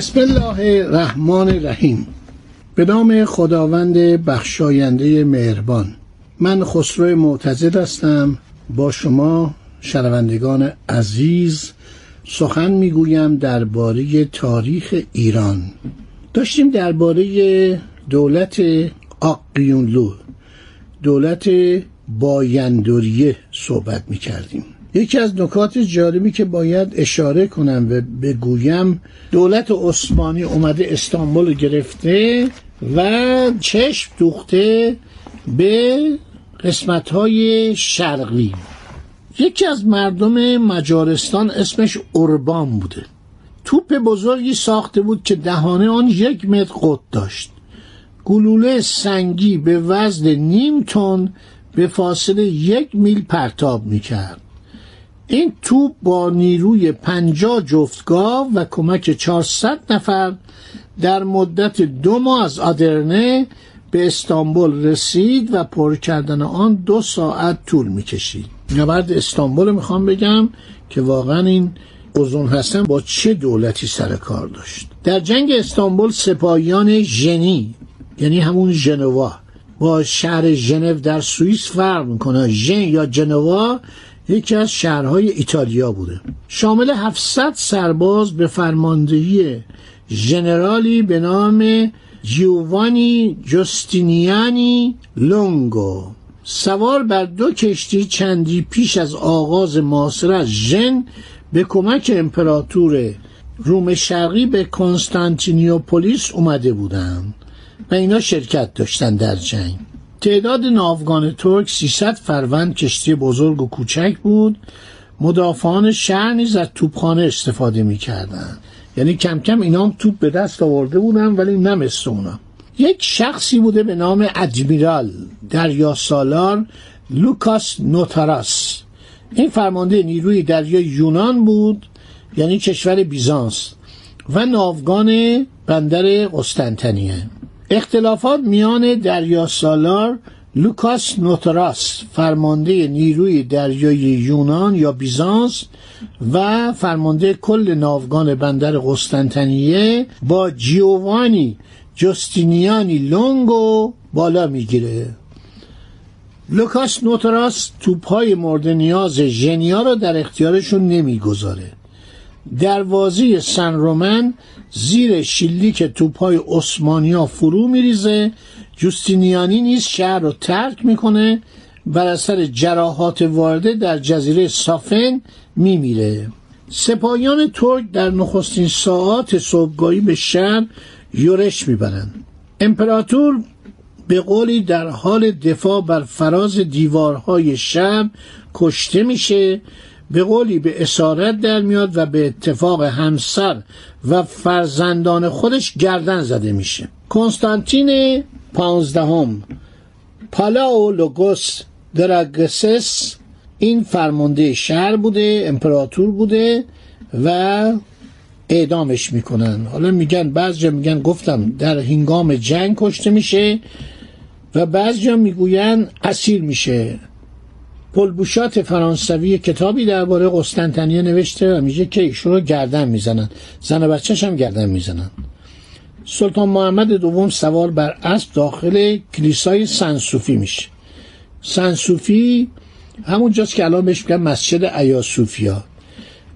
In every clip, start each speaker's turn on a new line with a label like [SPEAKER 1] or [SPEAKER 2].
[SPEAKER 1] بسم الله الرحمن الرحیم. به نام خداوند بخشاینده مهربان. من خسرو معتزد هستم. با شما شنوندگان عزیز سخن می‌گویم درباره تاریخ ایران. داشتیم درباره دولت آقیونلو دولت بایندوریه صحبت می‌کردیم. یکی از نکات جالبی که باید اشاره کنم و بگویم دولت عثمانی اومده استانبول گرفته و چشم دوخته به قسمت های شرقی. یکی از مردم مجارستان اسمش اوربان بوده. توپ بزرگی ساخته بود که دهانه آن یک متر قد داشت. گلوله سنگی به وزن نیم تن به فاصله یک میل پرتاب می‌کرد. این توپ با نیروی پنجا جفتگاه و کمک 400 نفر در مدت دو ماه از آدرنه به استانبول رسید و پر کردن آن دو ساعت طول می‌کشید. نبرد استانبول می‌خوام بگم که واقعا این اوزون هستن با چه دولتی سر کار داشت. در جنگ استانبول سپاهیان ژنی یعنی همون ژنوا با شهر ژنو در سوئیس فرق می‌کنه. ژن یا جنوا یکی از شهرهای ایتالیا بوده. شامل 700 سرباز به فرماندهی ژنرالی به نام جیووانی جستینیانی لونگو. سوار بر دو کشتی چندی پیش از آغاز محاصره از ژن به کمک امپراتور روم شرقی به کنستانتینیوپولیس اومده بودند و اینا شرکت داشتن در جنگ. تعداد ناوگان ترک 300 فروند کشتی بزرگ و کوچک بود. مدافعان شهر نیز از توپخانه استفاده می‌کردند. یعنی کم کم اینا هم توپ به دست آورده بودن ولی مثل اونا. یک شخصی بوده به نام ادمیرال دریا سالار لوکاس نوتاراس. این فرمانده نیروی دریای یونان بود یعنی کشور بیزانس و ناوگان بندر قسطنطنیه. اختلافات میان دریا سالار لوکاس نوتاراس فرمانده نیروی دریایی یونان یا بیزانس و فرمانده کل ناوگان بندر قسطنطنیه با جیووانی جستینیانی لونگو بالا می‌گیره. لوکاس نوتاراس توپهای مورد نیاز ژنیا را در اختیارشون نمی‌گذاره. دروازه سن رومن زیر شلیک توپهای عثمانیا فرو میریزه. جوستینیانی نیز شهر رو ترک می‌کنه. بر اثر جراحات وارده در جزیره سافن میمیره. سپاهیان ترک در نخستین ساعات صبحگاهی به شهر یورش می‌برند امپراتور به قولی در حال دفاع بر فراز دیوارهای شهر کشته میشه. به قولی به اسارت در میاد و به اتفاق همسر و فرزندان خودش گردن زده میشه. کنستانتین پانزدهم پالاو لوگوس دراگسس این فرمانده شهر بوده امپراتور بوده و اعدامش می‌کنن. حالا میگن بعضی میگن گفتم در هنگام جنگ کشته میشه و بعضی می‌گوین اسیر میشه. پلبوشات فرانسوی کتابی درباره قسطنطنیه نوشته و میگه که ایشون رو گردن می‌زنن. زن و بچهش هم گردن می‌زنن. سلطان محمد دوم سوار بر اسب داخل کلیسای سنسوفی میشه. سنسوفی همونجاست که الان بهش میگن مسجد ایاسوفیا.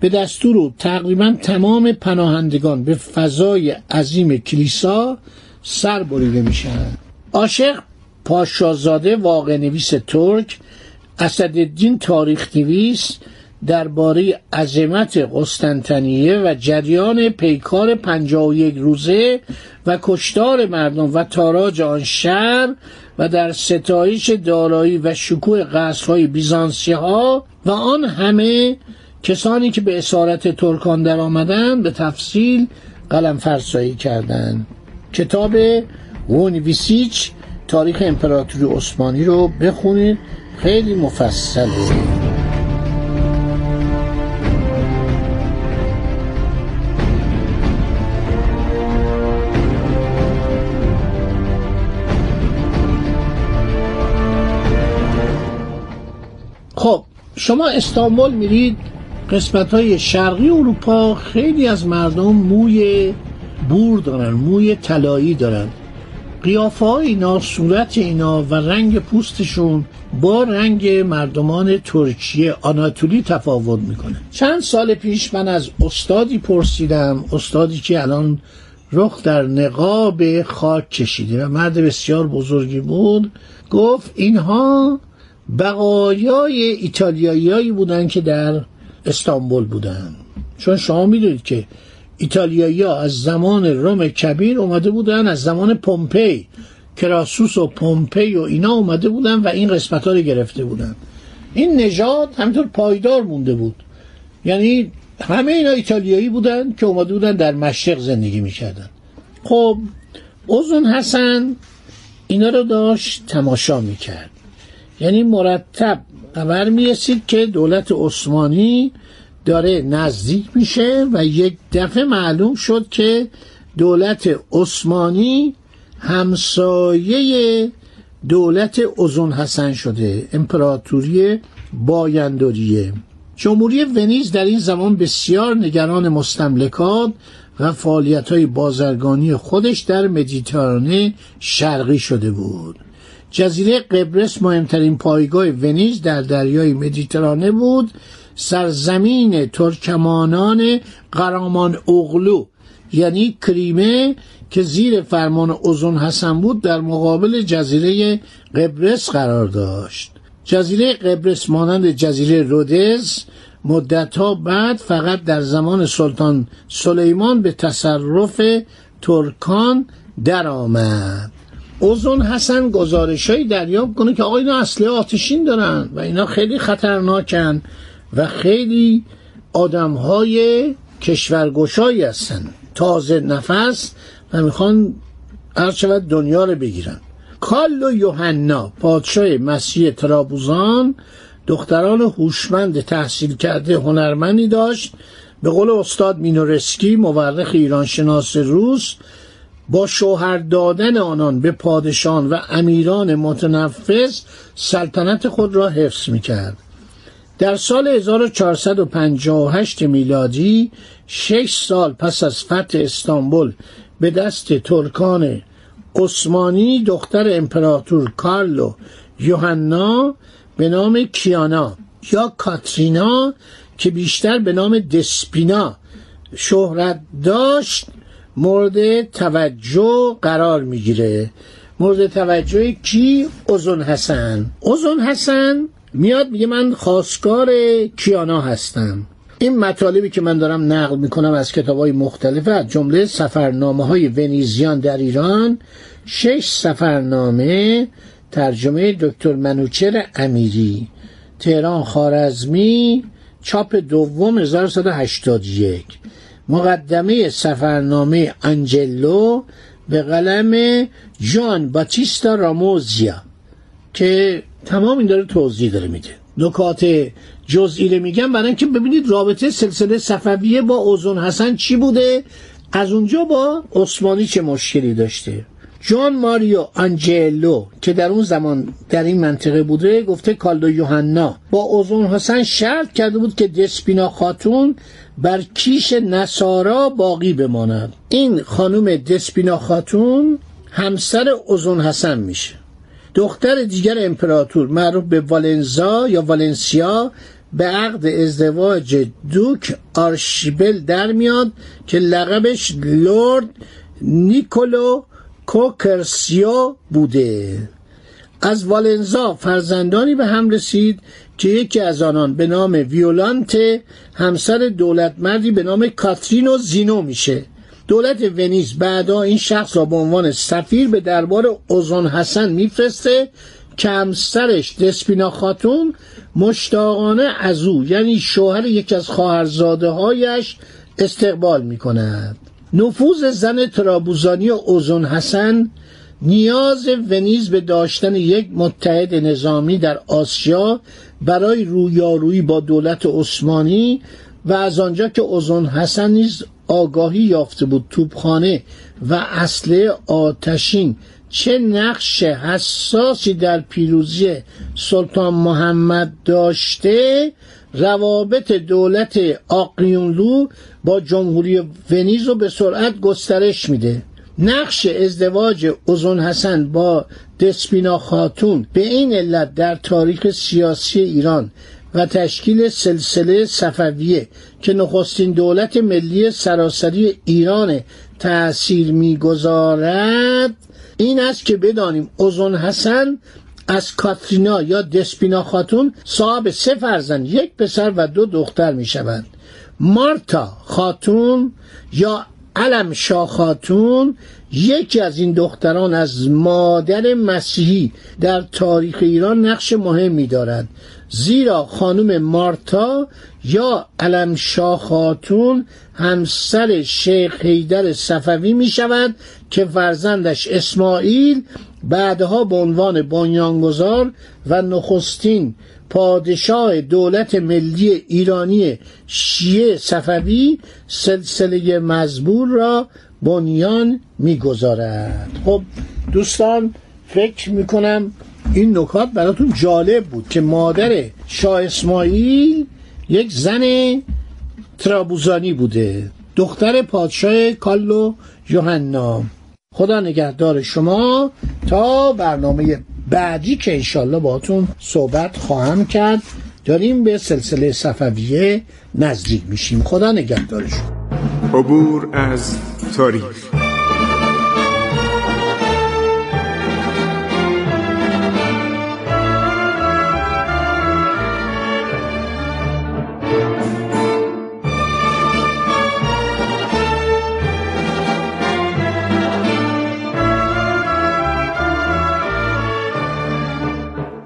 [SPEAKER 1] به دستور او تقریبا تمام پناهندگان به فضای عظیم کلیسا سر بریده میشن. عاشق پاشازاده واقع نویس ترک اسدالدین تاریخ نویس درباره عظمت قسطنطنیه و جریان پیکار پنجاه و یک روزه و کشتار مردم و تاراج آن شهر و در ستایش دارایی و شکوه قصرهای بیزانسی ها و آن همه کسانی که به اسارت ترکان در آمدن به تفصیل قلم فرسایی کردند. کتاب ویسیچ تاریخ امپراتوری عثمانی رو بخونید خیلی مفصله خب شما استانبول میرید. قسمت های شرقی اروپا خیلی از مردم موی بور دارن موی طلایی دارن. قیافه های اینا صورت اینا و رنگ پوستشون با رنگ مردمان ترکیه آناتولی تفاوت می‌کنه. چند سال پیش من از استادی پرسیدم استادی که الان رخ در نقاب خاک کشیده و مرد بسیار بزرگی بود گفت اینها بقایای ایتالیایی بودن که در استانبول بودن. چون شما می‌دونید که ایتالیایی ها از زمان روم کبیر اومده بودن از زمان پومپی کراسوس و پومپی و اینا اومده بودن و این قسمت ها رو گرفته بودن. این نژاد همینطور پایدار مونده بود. یعنی همه اینا ایتالیایی بودن که اومده بودن در مشرق زندگی می‌کردن. خب اوزون حسن اینا رو داشت تماشا می‌کرد. یعنی مرتب خبر می‌رسید که دولت عثمانی داره نزدیک میشه و یک دفعه معلوم شد که دولت عثمانی همسایه دولت ازون حسن شده امپراتوری بایندوریه جمهوری ونیز در این زمان بسیار نگران مستملکات و فعالیت های بازرگانی خودش در مدیترانه شرقی شده بود. جزیره قبرس مهمترین پایگاه ونیز در دریای مدیترانه بود سرزمین ترکمانان قرامان اغلو یعنی کریمه که زیر فرمان اوزون حسن بود در مقابل جزیره قبرس قرار داشت. جزیره قبرس مانند جزیره رودز مدتها بعد فقط در زمان سلطان سلیمان به تصرف ترکان در آمد اوزون حسن گزارشهایی دریافت کنه که آقا اینا اصله آتشین دارن و اینا خیلی خطرناکن. و خیلی آدم های کشورگشایی هستن. تازه نفس و می‌خوان هر دنیا رو بگیرن. کالو یوحنا پادشاه مسیح ترابوزان دختران هوشمند تحصیل کرده هنرمندی داشت. به قول استاد مینورسکی مورخ ایرانشناس روس با شوهر دادن آنان به پادشان و امیران متنفذ سلطنت خود را حفظ می‌کرد. در سال 1458 میلادی شش سال پس از فتح استانبول به دست ترکان عثمانی دختر امپراتور کارلو یوحنا به نام کیانا یا کاترینا که بیشتر به نام دسپینا شهرت داشت مورد توجه قرار می‌گیره مورد توجه کی؟ اوزون حسن اوزون حسن میاد میگه من خواستگار کیانا هستم. این مطالبی که من دارم نقل می‌کنم از کتاب های مختلف از جمله سفرنامه های ونیزیان در ایران شش سفرنامه ترجمه دکتر منوچر امیری تهران خارزمی چاپ دوم 1181 مقدمه سفرنامه انجلو به قلم جان باتیستا راموزیا که تمام این داره توضیح داره میده نکات جزئی رو میگم برای اینکه ببینید رابطه سلسله صفویه با اوزون حسن چی بوده؟ از اونجا با عثمانی چه مشکلی داشته؟ جان ماریو آنجلو که در اون زمان در این منطقه بوده گفته کالدو یوحنا. با اوزون حسن شرط کرده بود که دسپینا خاتون بر کیش نصارا باقی بماند. این خانم دسپینا خاتون همسر اوزون حسن میشه. دختر دیگر امپراتور معروف به والنزا یا والنسیا به عقد ازدواج دوک آرشیبل در میاد که لقبش لورد نیکولو کوکرسیو بوده. از والنزا فرزندانی به هم رسید که یکی از آنان به نام ویولانت همسر دولتمردی به نام کاترینو زینو میشه. دولت ونیز بعدا این شخص را به عنوان سفیر به دربار اوزون حسن میفرسته. که همسرش دسپینا خاتون مشتاقانه از او یعنی شوهر یکی از خواهرزاده هایش استقبال می کند نفوذ زن ترابوزانی اوزون حسن نیاز ونیز به داشتن یک متحد نظامی در آسیا برای رویارویی با دولت عثمانی و از آنجا که اوزون حسن نیز آگاهی یافته بود توپخانه و اصله آتشین. چه نقش حساسی در پیروزی سلطان محمد داشته؟ روابط دولت آقیونلو با جمهوری ونیز رو به سرعت گسترش میده. نقش ازدواج اوزون حسن با دسپینا خاتون به این علت در تاریخ سیاسی ایران و تشکیل سلسله صفویه که نخستین دولت ملی سراسری ایران تأثیر می‌گذارد این است که بدانیم اوزون حسن از کاترینا یا دسپینا خاتون صاحب سه فرزند یک پسر و دو دختر می شوند مارتا خاتون یا علم شاه خاتون یکی از این دختران از مادر مسیحی در تاریخ ایران نقش مهمی دارد. زیرا خانم مارتا یا علم خاتون همسر شیخ حیدر صفوی می شود که فرزندش اسماعیل بعدها به عنوان بنیانگذار و نخستین پادشاه دولت ملی ایرانی شیعه صفوی سلسله مزبور را بنیان می‌گذارد. خب دوستان فکر می‌کنم این نکات براتون جالب بود که مادر شاه اسماعیل یک زن ترابوزانی بوده دختر پادشاه کالو یوحنا. خدا نگهدار شما. تا برنامه بعدی که انشالله باتون صحبت خواهم کرد داریم به سلسله صفویه نزدیک میشیم. خدا نگهدار شما.
[SPEAKER 2] عبور از تاریخ.